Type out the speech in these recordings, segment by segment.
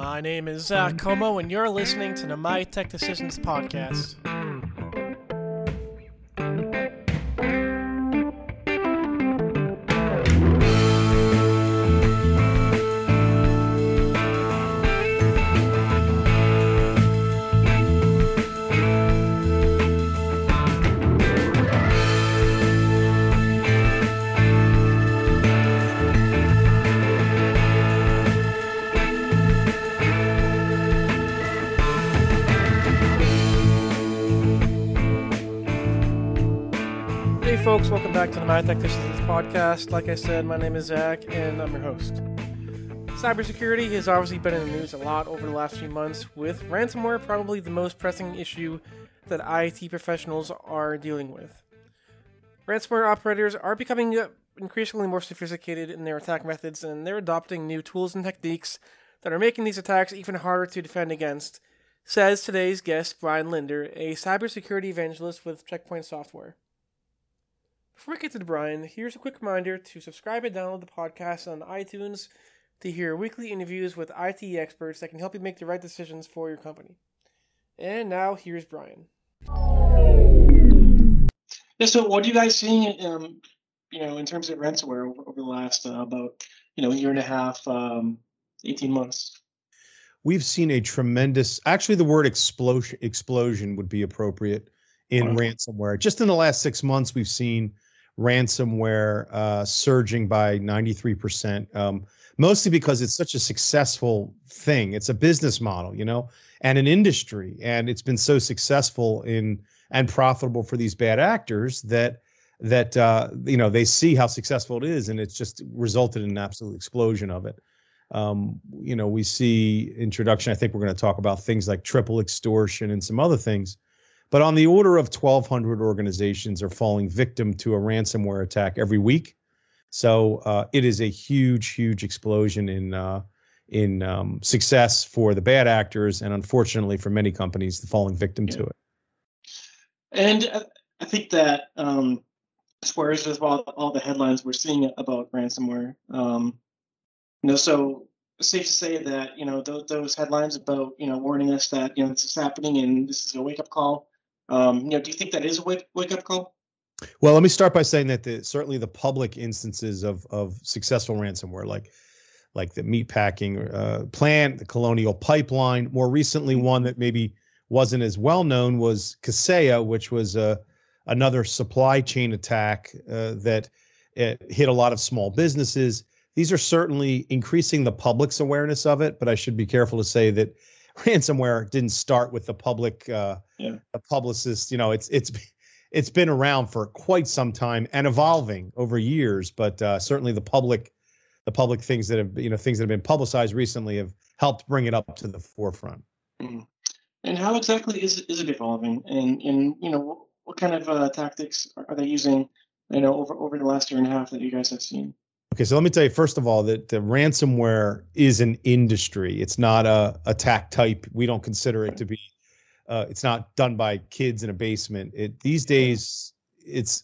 My name is Zach Comeau, and you're listening to the My Tech Decisions podcast. To Tech podcast. Like I said, my name is Zach, and I'm your host. Cybersecurity has obviously been in the news a lot over the last few months, with ransomware probably the most pressing issue that IT professionals are dealing with. Ransomware operators are becoming increasingly more sophisticated in their attack methods, and they're adopting new tools and techniques that are making these attacks even harder to defend against, says today's guest, Brian Linder, a cybersecurity evangelist with Check Point Software. Before we get to the Brian, here's a quick reminder to subscribe and download the podcast on iTunes to hear weekly interviews with IT experts that can help you make the right decisions for your company. And now here's Brian. Yeah, so what are you guys seeing, um, you know, in terms of ransomware over, over the last uh, about, you know, a year and a half, um, 18 months? We've seen a tremendous, actually, the word explosion explosion would be appropriate in Wow. ransomware. Just in the last six months, we've seen ransomware uh, surging by 93%, um, mostly because it's such a successful thing. It's a business model, you know, and an industry. And it's been so successful in and profitable for these bad actors that that uh, you know they see how successful it is, and it's just resulted in an absolute explosion of it. Um, you know, we see introduction. I think we're going to talk about things like triple extortion and some other things. But on the order of 1,200 organizations are falling victim to a ransomware attack every week. So uh, it is a huge, huge explosion in uh, in um, success for the bad actors, and unfortunately for many companies, the falling victim to it. And uh, I think that um, squares with all, all the headlines we're seeing about ransomware. Um, you know, so safe to say that, you know, those, those headlines about, you know, warning us that, you know, this is happening and this is a wake up call. Um, you know, do you think that is a wake, wake up call? Well, let me start by saying that the, certainly the public instances of of successful ransomware, like like the meatpacking uh, plant, the Colonial Pipeline, more recently one that maybe wasn't as well known was Kaseya, which was uh, another supply chain attack uh, that uh, hit a lot of small businesses. These are certainly increasing the public's awareness of it, but I should be careful to say that ransomware didn't start with the public, uh, Yeah. the publicists. You know, it's it's it's been around for quite some time and evolving over years, but uh, certainly the public, the public things that have you know things that have been publicized recently have helped bring it up to the forefront. Mhm. And how exactly is, is it evolving? And, and you know, what, kind of uh, tactics are, are they using, you know, over, over the last year and a half that you guys have seen? Okay, so let me tell you first of all that the ransomware is an industry. It's not a attack type. We don't consider it to be. Uh, it's not done by kids in a basement. It these days it's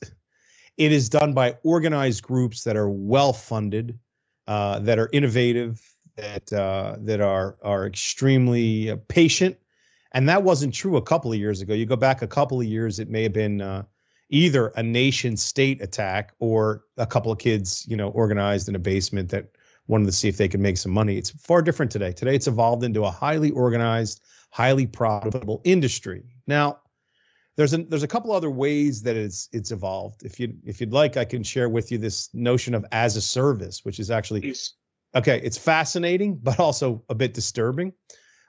it is done by organized groups that are well funded, uh, that are innovative, that uh, that are are extremely uh, patient, and that wasn't true a couple of years ago. You go back a couple of years, it may have been. Either a nation state attack or a couple of kids, you know, organized in a basement that wanted to see if they could make some money. It's far different today. Today it's evolved into a highly organized, highly profitable industry. Now, there's a there's a couple other ways that it's it's evolved. If you if you'd like, I can share with you this notion of as a service, which is actually okay it's fascinating but also a bit disturbing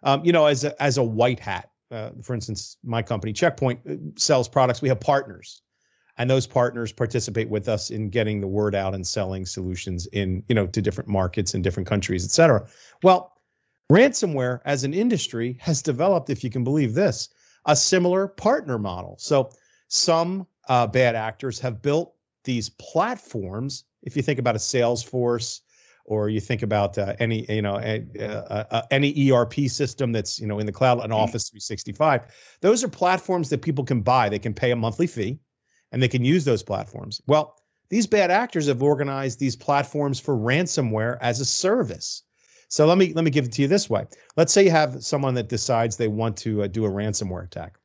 um, you know as a, as a white hat uh, for instance my company Check Point uh, sells products we have partners and those partners participate with us in getting the word out and selling solutions in you know to different markets in different countries et cetera well ransomware as an industry has developed if you can believe this a similar partner model so some uh, bad actors have built these platforms if you think about a salesforce or you think about uh, any you know a, uh, uh, any ERP system that's you know in the cloud, an Office 365. Those are platforms that people can buy. They can pay a monthly fee, and they can use those platforms. Well, these bad actors have organized these platforms for ransomware as a service. So let me let me give it to you this way. Let's say you have someone that decides they want to uh, do a ransomware attack.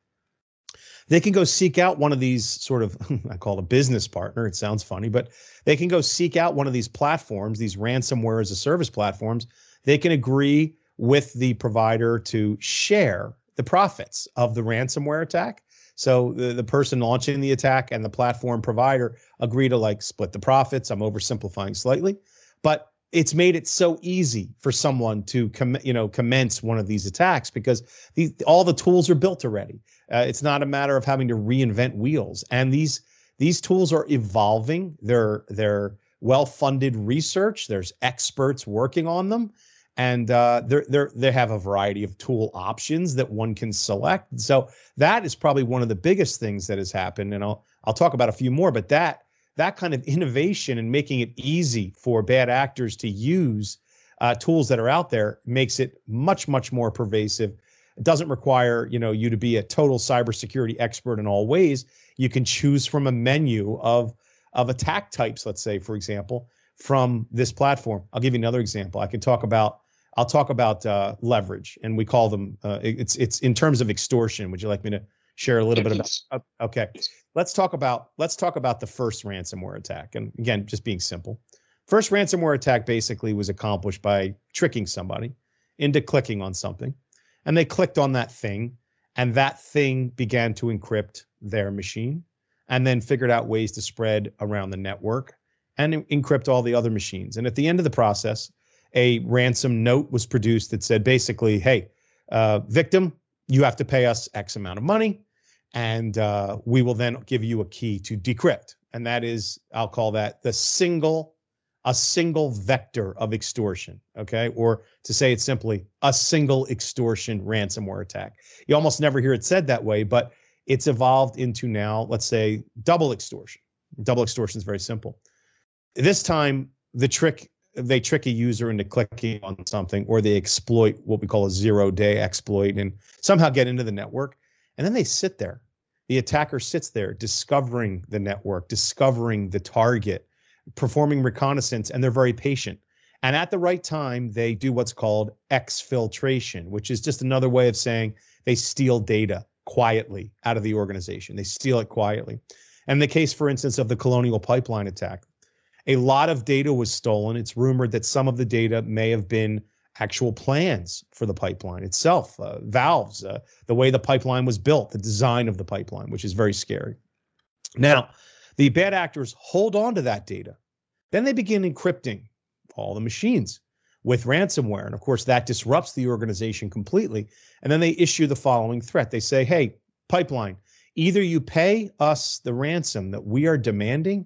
They can go seek out one of these sort of I call it a business partner. It sounds funny, but they can go seek out one of these platforms, these ransomware as a service platforms. They can agree with the provider to share the profits of the ransomware attack. So the, the person launching the attack and the platform provider agree to like split the profits. I'm oversimplifying slightly, but it's made it so easy for someone to com- you know commence one of these attacks because all the tools are built already. Uh, it's not a matter of having to reinvent wheels. And these these tools are evolving. They're they're well funded research. There's experts working on them and uh, they're, they're, they have a variety of tool options that one can select. So that is probably one of the biggest things that has happened, and I'll I'll talk about a few more. But that that kind of innovation and making it easy for bad actors to use uh, tools that are out there makes it much much more pervasive. It doesn't require you know you to be a total cybersecurity expert in all ways. You can choose from a menu of of attack types. Let's say, for example, from this platform. I'll give you another example. I can talk about I'll talk about uh, leverage, and we call them. Uh, it's it's in terms of extortion. Would you like me to share a little yeah, bit please. about? Uh, okay, let's talk about let's talk about the first ransomware attack. And again, just being simple, first ransomware attack basically was accomplished by tricking somebody into clicking on something, and they clicked on that thing, and that thing began to encrypt their machine, and then figured out ways to spread around the network and encrypt all the other machines. And at the end of the process a ransom note was produced that said basically, hey, uh, victim, you have to pay us X amount of money, and uh, we will then give you a key to decrypt. And that is, I'll call that the single, a single vector of extortion. Okay. Or to say it simply, a single extortion ransomware attack. You almost never hear it said that way, but it's evolved into now, let's say, double extortion. Double extortion is very simple. This time, the trick they trick a user into clicking on something or they exploit what we call a zero day exploit and somehow get into the network. And then they sit there. The attacker sits there discovering the network discovering the target performing reconnaissance and they're very patient. And at the right time they do what's called exfiltration which is just another way of saying they steal data quietly out of the organization. They steal it quietly. And the case for instance of the colonial pipeline attack a lot of data was stolen. It's rumored that some of the data may have been actual plans for the pipeline itself, uh, valves, uh, the way the pipeline was built, the design of the pipeline, which is very scary. Now, the bad actors hold on to that data. Then they begin encrypting all the machines with ransomware. And of course, that disrupts the organization completely. And then they issue the following threat they say, hey, pipeline, either you pay us the ransom that we are demanding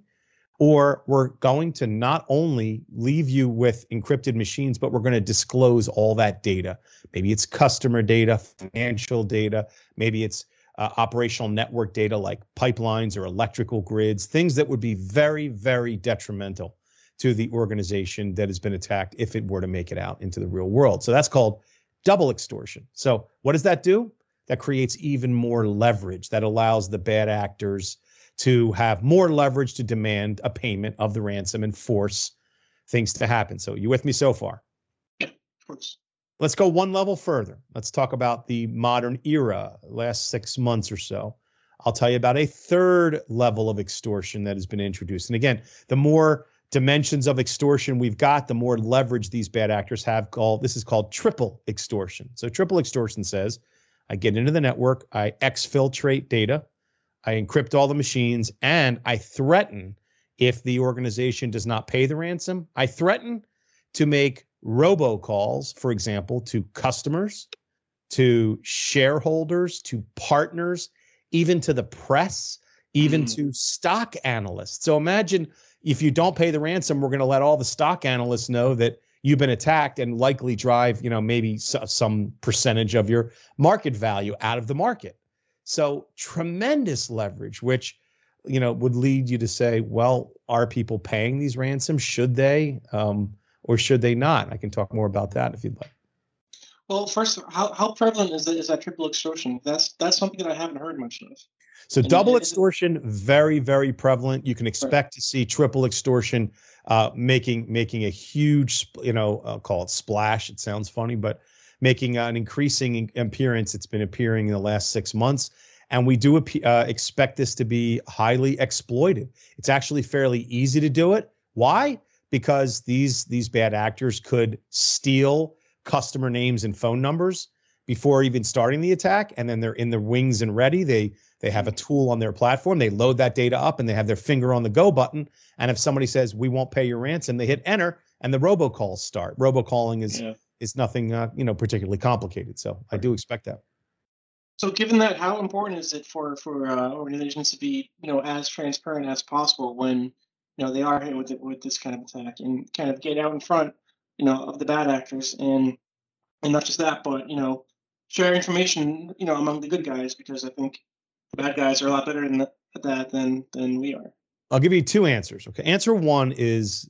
or we're going to not only leave you with encrypted machines, but we're going to disclose all that data. Maybe it's customer data, financial data, maybe it's uh, operational network data like pipelines or electrical grids, things that would be very, very detrimental to the organization that has been attacked if it were to make it out into the real world. So that's called double extortion. So, what does that do? That creates even more leverage that allows the bad actors to have more leverage to demand a payment of the ransom and force things to happen. So, you with me so far? Yeah, of course. Let's go one level further. Let's talk about the modern era, last six months or so. I'll tell you about a third level of extortion that has been introduced. And again, the more dimensions of extortion we've got, the more leverage these bad actors have. Called this is called triple extortion. So triple extortion says, I get into the network, I exfiltrate data, I encrypt all the machines, and I threaten if the organization does not pay the ransom, I threaten to make robocalls, for example, to customers, to shareholders, to partners, even to the press, even mm. to stock analysts. So imagine if you don't pay the ransom, we're going to let all the stock analysts know that you've been attacked and likely drive, you know, maybe some percentage of your market value out of the market. So tremendous leverage, which you know would lead you to say, well, are people paying these ransoms? Should they, um, or should they not? I can talk more about that if you'd like. Well, first, how, how prevalent is that, is that triple extortion? That's that's something that I haven't heard much of. So and double extortion, very, very prevalent. You can expect right. to see triple extortion uh, making making a huge, you know, I'll call it splash. It sounds funny, but making an increasing appearance. It's been appearing in the last six months, and we do uh, expect this to be highly exploited. It's actually fairly easy to do it. Why? Because these these bad actors could steal customer names and phone numbers before even starting the attack, and then they're in the wings and ready. They they have a tool on their platform. They load that data up and they have their finger on the go button. And if somebody says we won't pay your ransom, they hit enter and the robocalls start. Robocalling is yeah. Is nothing uh, you know particularly complicated. So I do expect that. So, given that, how important is it for for uh, organizations to be you know as transparent as possible when you know they are hit with it, with this kind of attack and kind of get out in front you know of the bad actors and and not just that, but you know share information you know among the good guys because I think the bad guys are a lot better than at that than than we are. I'll give you two answers. Okay, answer one is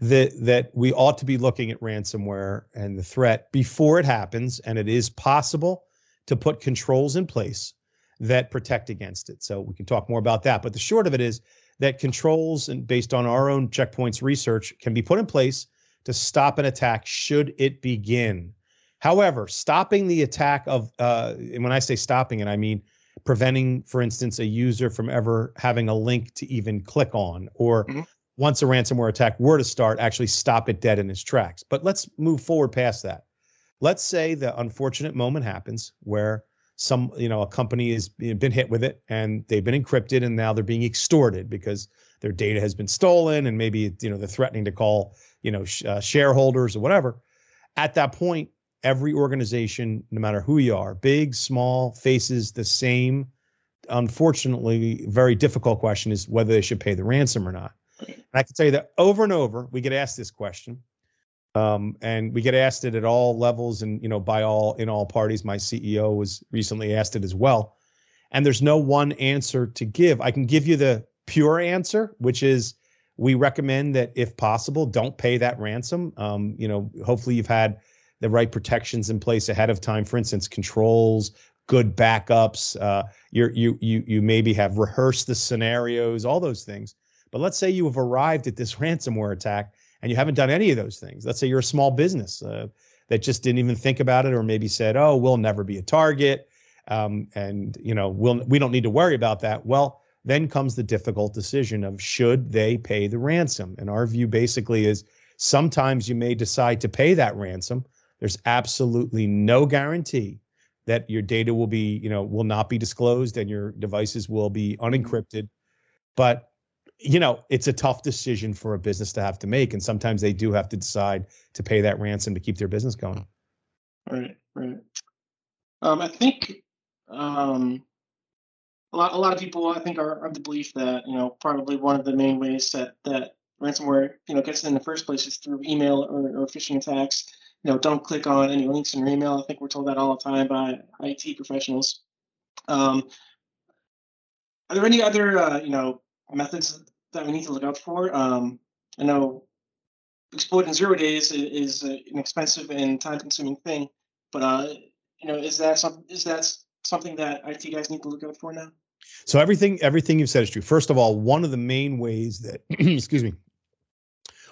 that that we ought to be looking at ransomware and the threat before it happens, and it is possible to put controls in place that protect against it. So we can talk more about that. But the short of it is that controls and based on our own Check Point's research can be put in place to stop an attack should it begin. However, stopping the attack of, uh, and when I say stopping it, I mean preventing, for instance, a user from ever having a link to even click on, or mm-hmm. Once a ransomware attack were to start, actually stop it dead in its tracks. But let's move forward past that. Let's say the unfortunate moment happens where some, you know, a company has been hit with it and they've been encrypted and now they're being extorted because their data has been stolen and maybe, you know, they're threatening to call, you know, sh- uh, shareholders or whatever. At that point, every organization, no matter who you are, big, small, faces the same, unfortunately, very difficult question is whether they should pay the ransom or not. And I can tell you that over and over, we get asked this question. Um, and we get asked it at all levels and you know by all in all parties my ceo was recently asked it as well and there's no one answer to give i can give you the pure answer which is we recommend that if possible don't pay that ransom um, you know hopefully you've had the right protections in place ahead of time. For instance, controls, good backups. Uh, you you you you maybe have rehearsed the scenarios, all those things. But let's say you have arrived at this ransomware attack and you haven't done any of those things. Let's say you're a small business uh, that just didn't even think about it, or maybe said, "Oh, we'll never be a target," um, and you know, we'll we don't need to worry about that. Well, then comes the difficult decision of should they pay the ransom. And our view basically is sometimes you may decide to pay that ransom there's absolutely no guarantee that your data will be, you know, will not be disclosed and your devices will be mm-hmm. unencrypted. But you know, it's a tough decision for a business to have to make, and sometimes they do have to decide to pay that ransom to keep their business going. Right, right. Um, I think um, a lot, a lot of people, I think, are of the belief that you know probably one of the main ways that that ransomware you know gets in the first place is through email or, or phishing attacks you know, don't click on any links in your email. I think we're told that all the time by IT professionals. Um, are there any other, uh, you know, methods that we need to look out for? Um, I know exploiting zero days is, an expensive and time-consuming thing, but uh, you know, is that some is that something that IT guys need to look out for now? So everything everything you've said is true. First of all, one of the main ways that excuse me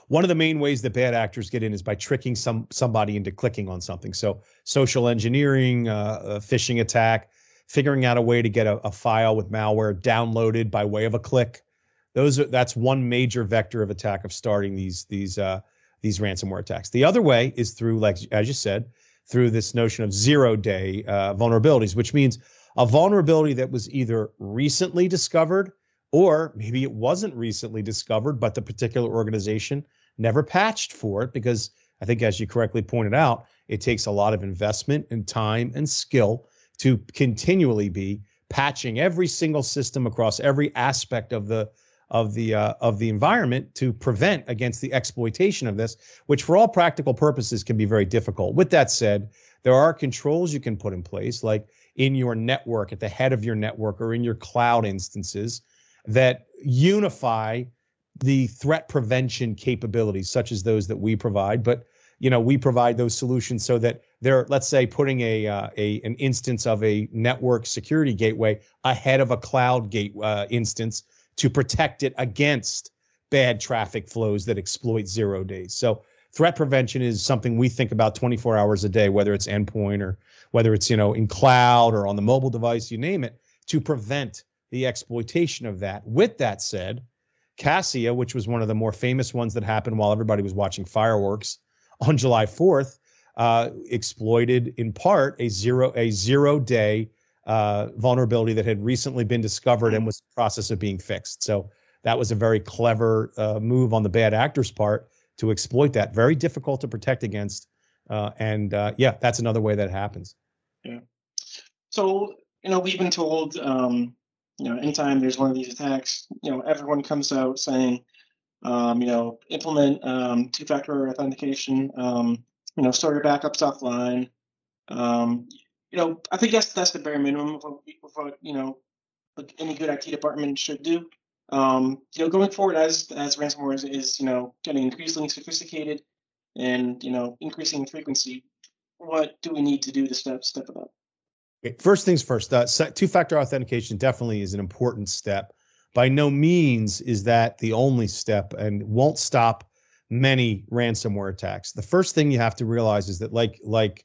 one of the main ways that bad actors get in is by tricking some somebody into clicking on something. So social engineering, uh, a phishing attack, figuring out a way to get a, a, file with malware downloaded by way of a click. Those are that's one major vector of attack of starting these these uh, these ransomware attacks. The other way is through, like as you said, through this notion of zero day uh, vulnerabilities, which means a vulnerability that was either recently discovered or maybe it wasn't recently discovered, but the particular organization never patched for it because I think, as you correctly pointed out, it takes a lot of investment and time and skill to continually be patching every single system across every aspect of the of the uh, of the environment to prevent against the exploitation of this, which for all practical purposes can be very difficult. With that said, there are controls you can put in place, like in your network, at the head of your network, or in your cloud instances, that unify the threat prevention capabilities such as those that we provide but you know we provide those solutions so that they're let's say putting a uh, a an instance of a network security gateway ahead of a cloud gate uh, instance to protect it against bad traffic flows that exploit zero days. So threat prevention is something we think about 24 hours a day, whether it's endpoint or whether it's you know in cloud or on the mobile device, you name it, to prevent the exploitation of that. With that said, Kaseya, which was one of the more famous ones that happened while everybody was watching fireworks on July 4th, uh, exploited in part a zero a zero day uh, vulnerability that had recently been discovered and was in the process of being fixed. So that was a very clever uh, move on the bad actor's part to exploit that. Very difficult to protect against, uh, and uh, yeah, that's another way that happens. Yeah. So you know we've been told um, you know anytime there's one of these attacks, you know everyone comes out saying. Um, you know, implement um, two-factor authentication. Um, you know, store your backups offline. Um, you know, I think that's that's the bare minimum of what, you know any good IT department should do. Um, you know, going forward as as ransomware is, is you know getting increasingly sophisticated and you know increasing in frequency, what do we need to do to step step it up? Okay, first things first. Uh, two-factor authentication definitely is an important step. By no means is that the only step, and won't stop many ransomware attacks. The first thing you have to realize is that like like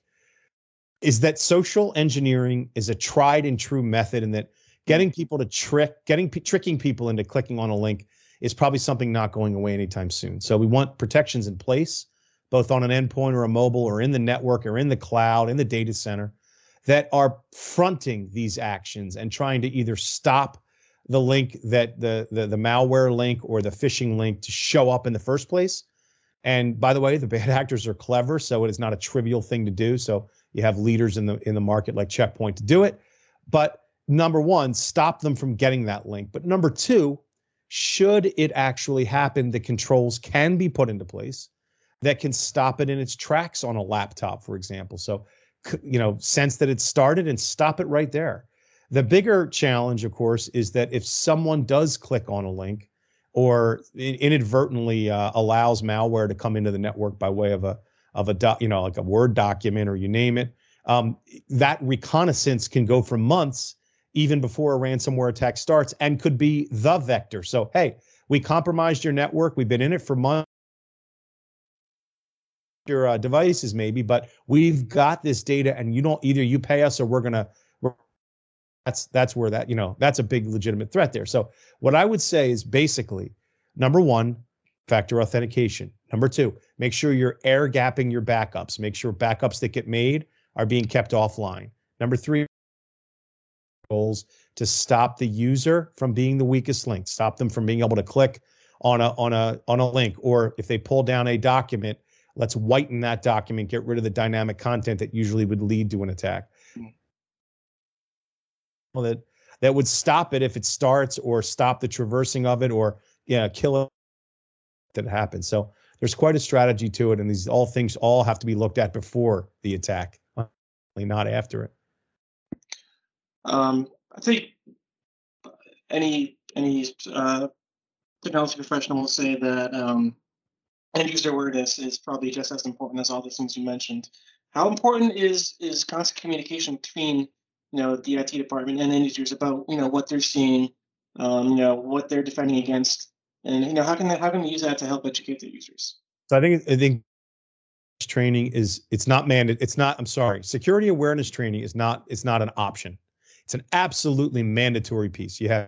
is that social engineering is a tried and true method and that getting mm. people to trick getting tricking people into clicking on a link is probably something not going away anytime soon. So we want protections in place both on an endpoint or a mobile or in the network or in the cloud in the data center that are fronting these actions and trying to either stop the link that the, the the malware link or the phishing link to show up in the first place and by the way, the bad actors are clever, so it is not a trivial thing to do. So you have leaders in the in the market like Check Point to do it. But number one, stop them from getting that link. But number two, should it actually happen, the controls can be put into place that can stop it in its tracks on a laptop, for example. So, you know, sense that it started and stop it right there. The bigger challenge, of course, is that if someone does click on a link or inadvertently uh, allows malware to come into the network by way of a of a doc, you know like a word document or you name it um, that reconnaissance can go for months even before a ransomware attack starts and could be the vector. So hey we compromised your network. We've been in it for months your uh, devices maybe but we've got this data and you don't either you pay us or we're to that's that's where that you know that's a big legitimate threat there. So what i would say is basically number one factor authentication. Number two make sure you're air gapping your backups. Make sure backups that get made are being kept offline. Number three goals to stop the user from being the weakest link. Stop them from being able to click on a on a on a link or if they pull down a document let's whiten that document get rid of the dynamic content that usually would lead to an attack. Mm. That that would stop it if it starts or stop the traversing of it or yeah kill it that happens so there's quite a strategy to it and these all things all have to be looked at before the attack not after it. Um, i think any any uh, technology professional will say that um, end user awareness is probably just as important as all the things you mentioned. How important is is constant communication between you know the IT department and end users about you know what they're seeing, um, you know what they're defending against, and you know how can they how can we use that to help educate the users. So I think I think training is it's not mandated it's not I'm sorry security awareness training is not it's not an option. It's an absolutely mandatory piece. You have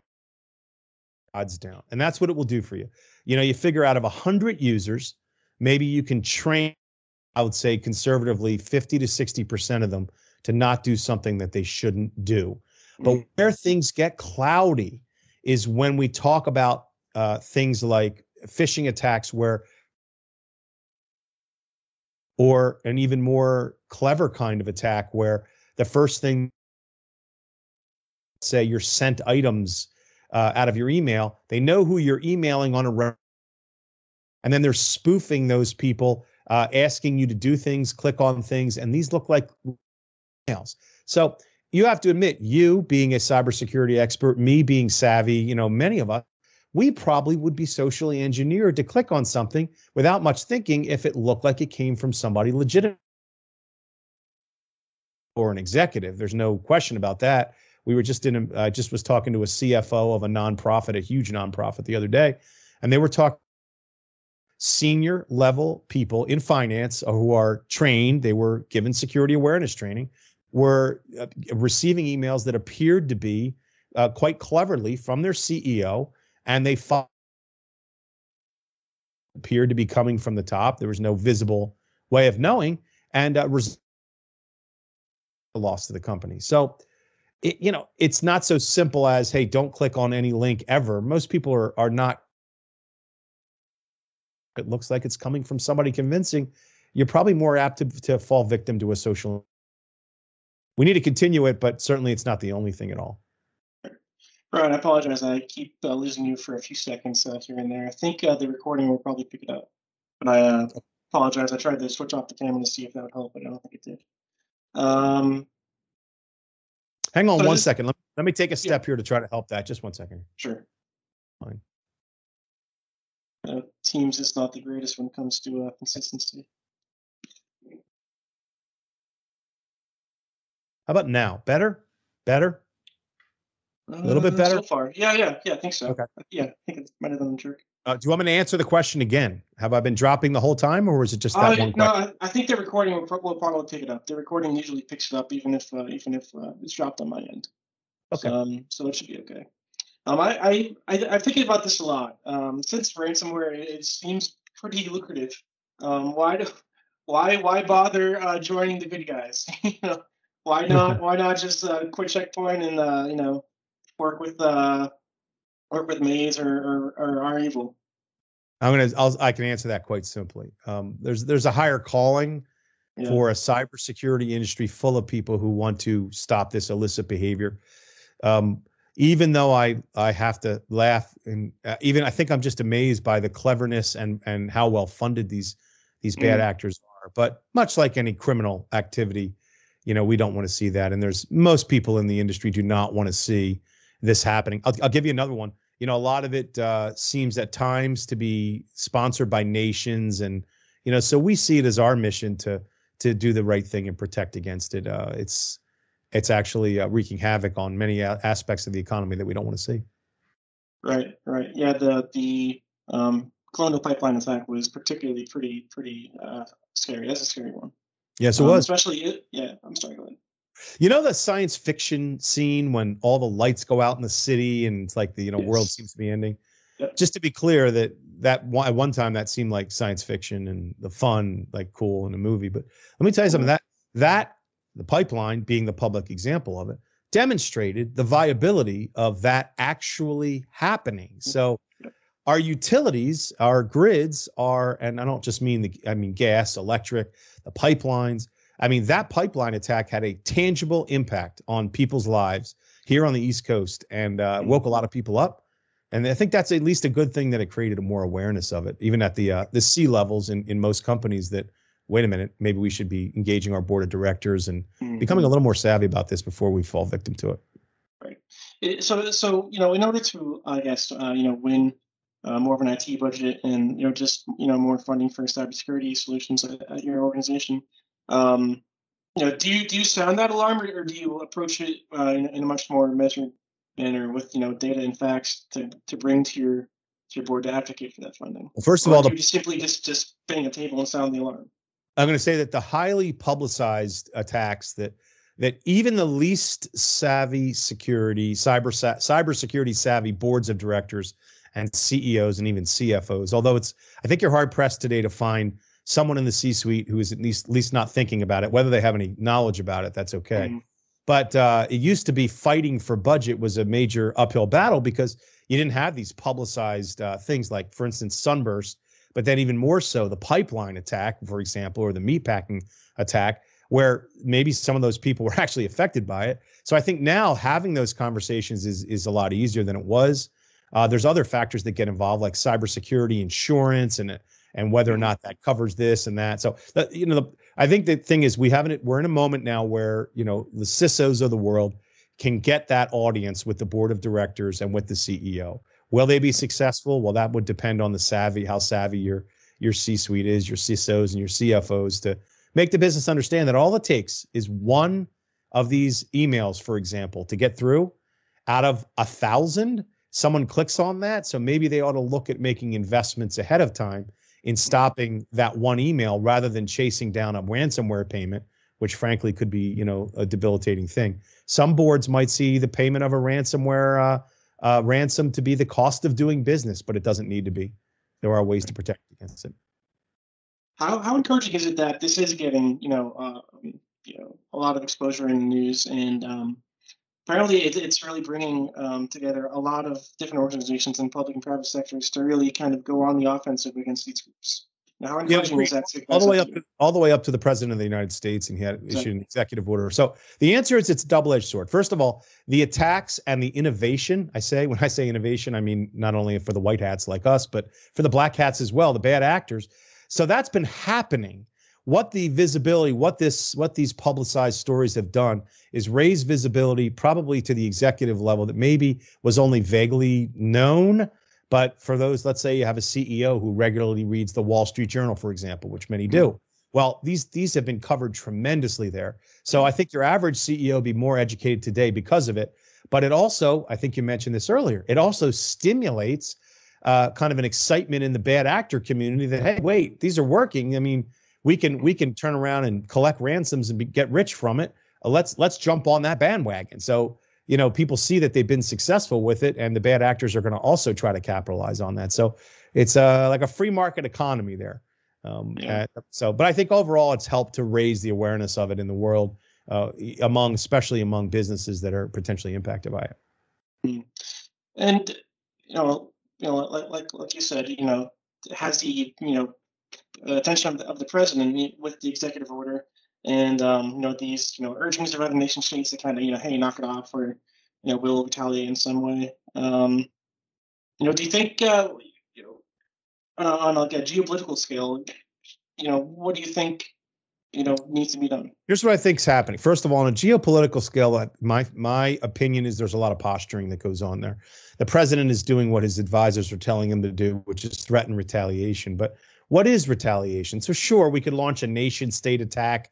odds down, and that's what it will do for you. You know, you figure out of a hundred users, maybe you can train. I would say conservatively 50 to 60 percent of them to not do something that they shouldn't do. But mm. where things get cloudy is when we talk about uh, things like phishing attacks, where or an even more clever kind of attack where the first thing say you're sent items uh, out of your email they know who you're emailing on a and then they're spoofing those people uh, asking you to do things click on things and these look like else. So you have to admit, you being a cybersecurity expert, me being savvy, you know, many of us, we probably would be socially engineered to click on something without much thinking if it looked like it came from somebody legitimate. or an executive. There's no question about that. We were just in. I just was talking to a CFO of a nonprofit, a huge nonprofit, the other day, and they were talking senior level people in finance who are trained. They were given security awareness training, were uh, receiving emails that appeared to be uh, quite cleverly from their CEO, and they appeared to be coming from the top. There was no visible way of knowing, and uh, res- loss to the company. So it, you know, it's not so simple as, hey, don't click on any link ever. Most people are are not. It looks like it's coming from somebody convincing. You're probably more apt to, to fall victim to a social. We need to continue it, but certainly it's not the only thing at all. Right, I apologize. I keep uh, losing you for a few seconds uh, here and there. I think uh, the recording will probably pick it up, but I uh, apologize. I tried to switch off the camera to see if that would help, but I don't think it did. Um, Hang on So one second. Let, let me take a step here to try to help that. Just one second. Sure. Fine. Uh, Teams is not the greatest when it comes to uh, consistency. How about now? Better? Better? A little bit better? so far. Yeah, yeah, yeah. I think so. Okay. Yeah, I think it might have done the jerk. Uh, do you want me to answer the question again? Have I been dropping the whole time, or was it just that Uh, one no, question? I, I think the recording will, pro- will probably pick it up. The recording usually picks it up, even if uh, even if uh, it's dropped on my end. Okay. Um, so it should be okay. Um, I, I, I, I'm thinking about this a lot. Um, since ransomware, it, it seems pretty lucrative. Um, why do, why, why bother uh, joining the good guys? you know, why not, why not just uh, quit Check Point and uh, you know, work with uh, work with Maze or or, or REvil. I'm gonna. I'll, I can answer that quite simply. Um, there's there's a higher calling Yeah. for a cybersecurity industry full of people who want to stop this illicit behavior. Um, even though I I have to laugh and uh, even I think I'm just amazed by the cleverness and and how well funded these these bad Mm. actors are. But much like any criminal activity, you know, we don't want to see that. And there's most people in the industry do not want to see this happening. I'll, I'll give you another one. You know, a lot of it uh, seems at times to be sponsored by nations, and you know, so we see it as our mission to to do the right thing and protect against it. Uh, it's it's actually uh, wreaking havoc on many aspects of the economy that we don't want to see. Right, right. Yeah, the the um, colonial pipeline attack was particularly pretty pretty uh, scary. That's a scary one. Yes, it Um, was. especially it. Yeah, I'm sorry. Go ahead. You know the science fiction scene when all the lights go out in the city and it's like the you know world seems to be ending. Yep. Just to be clear, that that one, at one time that seemed like science fiction and the fun, like cool in a movie. But let me tell you something mm-hmm. that that the pipeline being the public example of it demonstrated the viability of that actually happening. Mm-hmm. So our utilities, our grids are, and I don't just mean the, I mean gas, electric, the pipelines. I mean, that pipeline attack had a tangible impact on people's lives here on the East Coast and uh, Mhm. woke a lot of people up. And I think that's at least a good thing that it created a more awareness of it, even at the uh, the C levels in, in most companies. That wait a minute, maybe we should be engaging our board of directors and becoming a little more savvy about this before we fall victim to it. It- so so you know in order to I guess uh, you know win uh, more of an IT budget and you know just you know more funding for cybersecurity solutions at, at your organization. Um, you know, do you do you sound that alarm or, or do you approach it uh, in, in a much more measured manner with you know data and facts to, to bring to your to your board to advocate for that funding? Well, first of all, the you simply just just bang a table and sound the alarm? I'm going to say that the highly publicized attacks that that even the least savvy security cyber cybersecurity savvy boards of directors and CEOs and even CFOs although it's I think you're hard pressed today to find someone in the C-suite who is at least at least not thinking about it whether they have any knowledge about it that's okay. Mhm. but uh, it used to be fighting for budget was a major uphill battle because you didn't have these publicized uh, things like for instance sunburst but then even more so the pipeline attack for example or the meatpacking attack where maybe some of those people were actually affected by it. So i think now having those conversations is is a lot easier than it was. Uh, there's other factors that get involved like cybersecurity insurance and and whether or mm-hmm. not that covers this and that so that, you know the, i think the thing is we haven't we're in a moment now where you know the cisos of the world can get that audience with the board of directors and with the ceo Will they be successful? Well, that would depend on the savvy, how savvy your your C-suite is, your CISOs and your CFOs to make the business understand that all it takes is one of these emails, for example, to get through, out of a thousand, someone clicks on that. So maybe they ought to look at making investments ahead of time in stopping that one email rather than chasing down a ransomware payment, which frankly could be, you know, a debilitating thing. Some boards might see the payment of a ransomware uh, uh, ransom to be the cost of doing business, but it doesn't need to be. There are ways to protect against it. How how encouraging is it that this is getting you know uh, you know a lot of exposure in the news and um, apparently it, it's really bringing um, together a lot of different organizations in public and private sectors to really kind of go on the offensive against these groups. Now, how encouraging yeah, is that? all the way up, to, all the way up to the president of the United States, and he had exactly. issued an executive order. So the answer is it's double-edged sword. First of all, the attacks and the innovation. I say when I say innovation, I mean not only for the white hats like us, but for the black hats as well, the bad actors. So that's been happening what the visibility what this what these publicized stories have done is raise visibility probably to the executive level that maybe was only vaguely known. But for those let's say you have a ceo who regularly reads the wall street journal for example which many do. Mm-hmm. well these these have been covered tremendously there. So i think your average ceo be more educated today because of it. But it also i think you mentioned this earlier it also stimulates uh, kind of an excitement in the bad actor community that hey wait these are working. I mean we can we can turn around and collect ransoms and be, get rich from it. Uh, let's let's jump on that bandwagon. So you know people see that they've been successful with it, and the bad actors are going to also try to capitalize on that. So it's uh, like a free market economy there. Um, yeah. so, but I think overall it's helped to raise the awareness of it in the world uh, among, especially among businesses that are potentially impacted by it. Hmm. And you know, you know, like like like you said, you know, has the you know attention of the, of the president with the executive order and um, you know these you know urgings of other nation states to kind of you know hey knock it off or you know will retaliate in some way. Um, you know, do you think uh, you know on, on like a geopolitical scale, you know, what do you think you know needs to be done? Here's what I think is happening. First of all, on a geopolitical scale, my my opinion is there's a lot of posturing that goes on there. The president is doing what his advisors are telling him to do, which is threaten retaliation. But what is retaliation? So, sure, we could launch a nation state attack.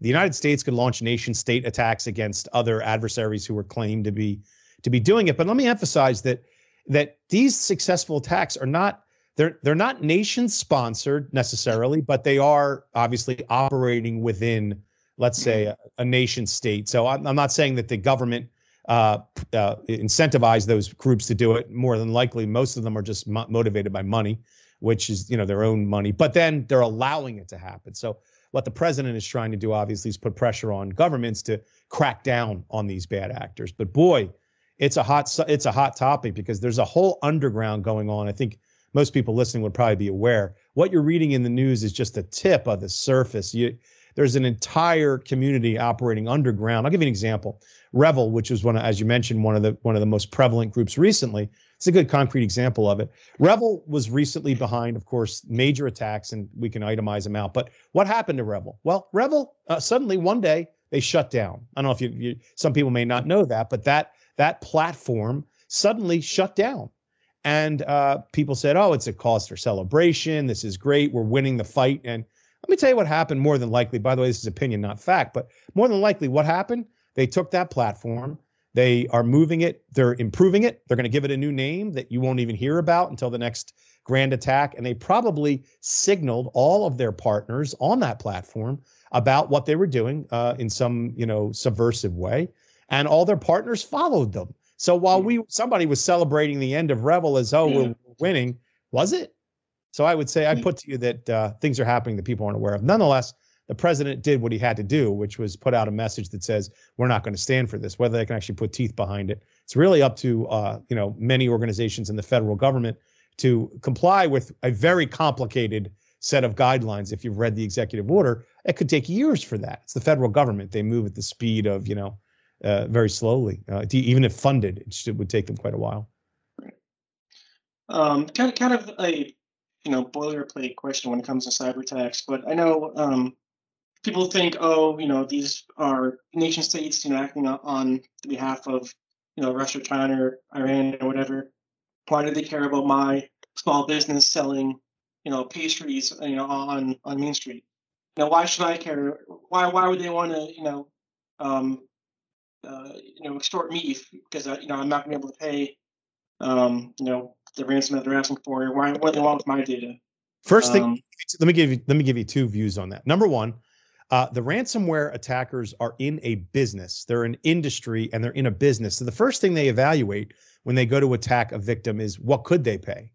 The United States could launch nation state attacks against other adversaries who were claimed to be to be doing it. But let me emphasize that that these successful attacks are not they're they're not nation sponsored necessarily, but they are obviously operating within, let's say, a, a nation state. So I'm, I'm not saying that the government uh, uh, incentivize those groups to do it. More than likely, most of them are just mo- motivated by money which is you know their own money but then they're allowing it to happen. So what the president is trying to do obviously is put pressure on governments to crack down on these bad actors. But boy it's a hot it's a hot topic because there's a whole underground going on. I think most people listening would probably be aware. What you're reading in the news is just the tip of the surface. You there's an entire community operating underground. I'll give you an example REvil which was one of, as you mentioned one of the one of the most prevalent groups recently it's a good concrete example of it. REvil was recently behind, of course, major attacks, and we can itemize them out. But what happened to REvil? Well, REvil uh, suddenly one day they shut down. I don't know if you, you, some people may not know that, but that that platform suddenly shut down, and uh, people said, "Oh, it's a cause for celebration. This is great. We're winning the fight." And let me tell you what happened. More than likely, by the way, this is opinion, not fact, but more than likely, what happened? They took that platform they are moving it, they're improving it. They're going to give it a new name that you won't even hear about until the next grand attack. And they probably signaled all of their partners on that platform about what they were doing uh, in some, you know, subversive way. And all their partners followed them. So while we somebody was celebrating the end of REvil as oh yeah. we're winning, was it? So I would say I put to you that uh, things are happening that people aren't aware of. Nonetheless, the president did what he had to do, which was put out a message that says we're not going to stand for this. Whether they can actually put teeth behind it, it's really up to uh, you know many organizations in the federal government to comply with a very complicated set of guidelines. If you've read the executive order, it could take years for that. It's the federal government; they move at the speed of you know uh, very slowly. Uh, even if funded, it would take them quite a while. Um, kind of, kind of a you know boilerplate question when it comes to cyber attacks, but I know um, people think, oh, you know, these are nation states, you know, acting on behalf of, you know, Russia, China, or Iran, or whatever. Why do they care about my small business selling, you know, pastries, you know, on on Main Street? You know, why should I care? Why why would they want to, you know, um, uh, you know, extort me because uh, you know I'm not going to be able to pay, um, you know, the ransom that they're asking for. Why? What do they want with my data? First thing, Um, let me give you let me give you two views on that. Number one, uh, the ransomware attackers are in a business. They're an industry and they're in a business. So the first thing they evaluate when they go to attack a victim is what could they pay.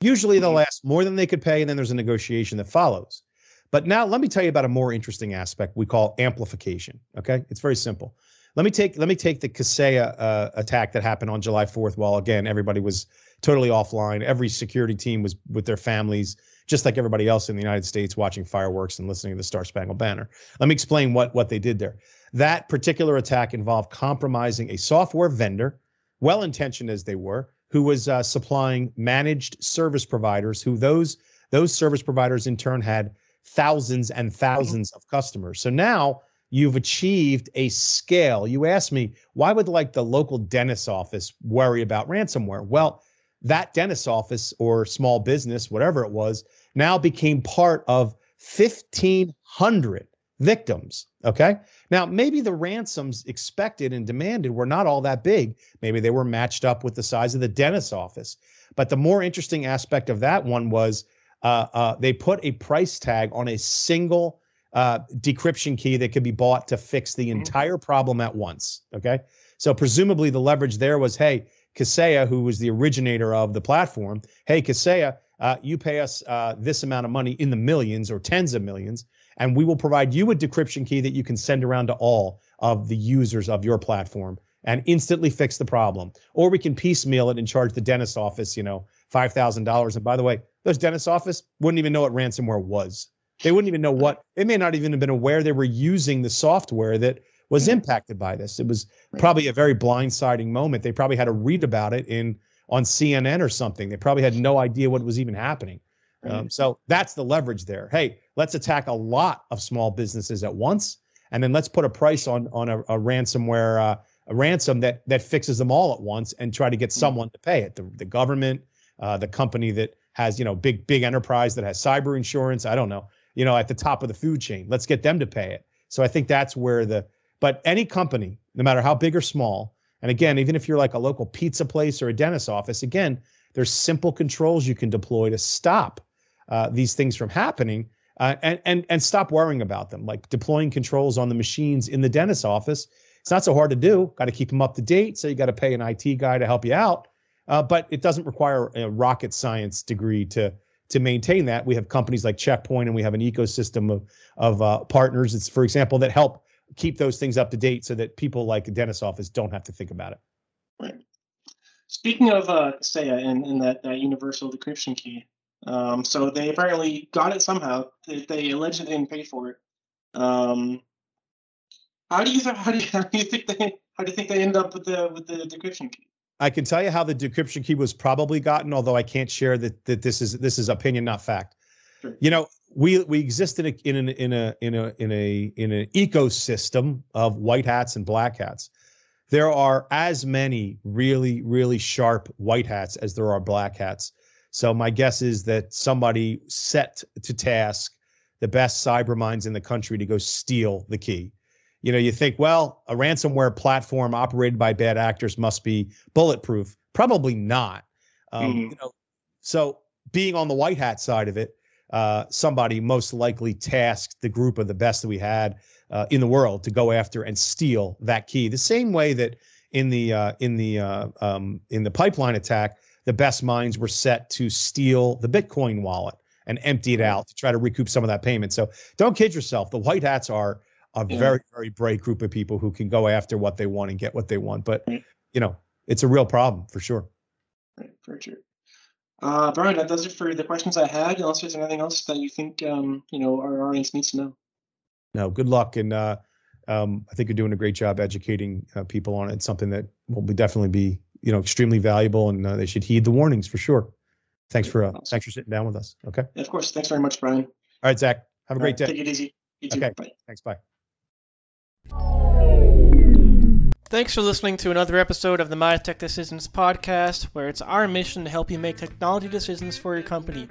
Usually they'll Mhm. ask more than they could pay, and then there's a negotiation that follows. But now let me tell you about a more interesting aspect we call amplification. Okay, it's very simple. Let me take let me take the Kaseya uh, attack that happened on July 4th. While again everybody was totally offline, every security team was with their families, just like everybody else in the United States, watching fireworks and listening to the Star Spangled Banner. Let me explain what what they did there. That particular attack involved compromising a software vendor, well intentioned as they were, who was uh, supplying managed service providers. Who those those service providers in turn had thousands and thousands of customers. So now you've achieved a scale. You ask me, why would like the local dentist office worry about ransomware? Well, that dentist office or small business, whatever it was, now became part of 1,500 victims. Okay. Now, maybe the ransoms expected and demanded were not all that big. Maybe they were matched up with the size of the dentist office. But the more interesting aspect of that one was uh, uh, they put a price tag on a single uh, decryption key that could be bought to fix the Mhm. entire problem at once. Okay. So presumably the leverage there was, hey, Kaseya, who was the originator of the platform, hey, Kaseya, uh, you pay us uh, this amount of money in the millions or tens of millions, and we will provide you a decryption key that you can send around to all of the users of your platform and instantly fix the problem. Or we can piecemeal it and charge the dentist office, you know, five thousand dollars. And by the way, those dentist office wouldn't even know what ransomware was. They wouldn't even know what. They may not even have been aware they were using the software that was Mhm. impacted by this. It was probably a very blindsiding moment. They probably had to read about it in on CNN or something. They probably had no idea what was even happening. Um, so that's the leverage there. Hey, let's attack a lot of small businesses at once, and then let's put a price on on a, a ransomware uh, a ransom that that fixes them all at once, and try to get someone to pay it. The the government, uh, the company that has you know big big enterprise that has cyber insurance. I don't know, you know, at the top of the food chain. Let's get them to pay it. So I think that's where the but any company, no matter how big or small, and again, even if you're like a local pizza place or a dentist office, again, there's simple controls you can deploy to stop uh, these things from happening uh, and, and, and stop worrying about them, like deploying controls on the machines in the dentist office. It's not so hard to do. Got to keep them up to date. So you got to pay an IT guy to help you out. Uh, but it doesn't require a rocket science degree to to maintain that. We have companies like Check Point, and we have an ecosystem of of uh, partners. It's for example that help keep those things up to date, so that people like dentist office don't have to think about it. Right. Speaking of uh, Kaseya and, and that, that universal decryption key, um, so they apparently got it somehow. They, they allegedly didn't pay for it. Um, how do you how do you, how do you think they how do you think they end up with the with the decryption key? I can tell you how the decryption key was probably gotten, although I can't share that that this is this is opinion, not fact. You know, we we exist in a in an in a in a in a in an ecosystem of white hats and black hats. There are as many really really sharp white hats as there are black hats. So my guess is that somebody set to task the best cyber minds in the country to go steal the key. You know, you think, well, a ransomware platform operated by bad actors must be bulletproof. Probably not. Um, Mhm. You know, so being on the white hat side of it, uh, somebody most likely tasked the group of the best that we had uh, in the world to go after and steal that key. The same way that in the uh, in the uh, um, in the pipeline attack, the best minds were set to steal the Bitcoin wallet and empty it out to try to recoup some of that payment. So don't kid yourself. The white hats are a Yeah. very very brave group of people who can go after what they want and get what they want. But you know, it's a real problem for sure. Right, for sure. Uh, Brian, that does it for the questions I had. Unless there's anything else that you think um, you know our audience needs to know. No, good luck, and uh, um, I think you're doing a great job educating uh, people on it. It's something that will be definitely be you know extremely valuable, and uh, they should heed the warnings for sure. Thanks for uh, Awesome. thanks for sitting down with us. Okay, Yeah, of course. Thanks very much, Brian. All right, Zach. Have a great Uh, day. Take it easy. You too. Okay. Bye. Thanks. Bye. Thanks for listening to another episode of the My Tech Decisions podcast, where it's our mission to help you make technology decisions for your company.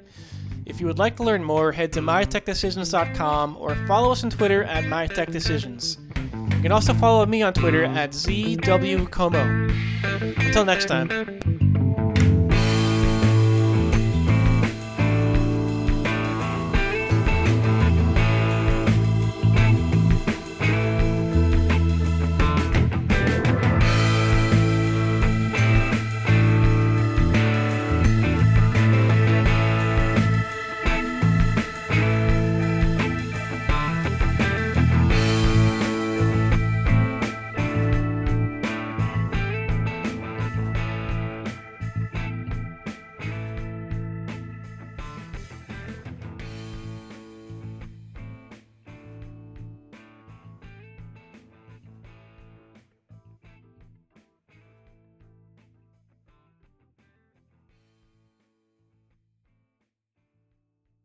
If you would like to learn more, head to mytechdecisions.com or follow us on Twitter at mytechdecisions. You can also follow me on Twitter at ZWComeau. Until next time.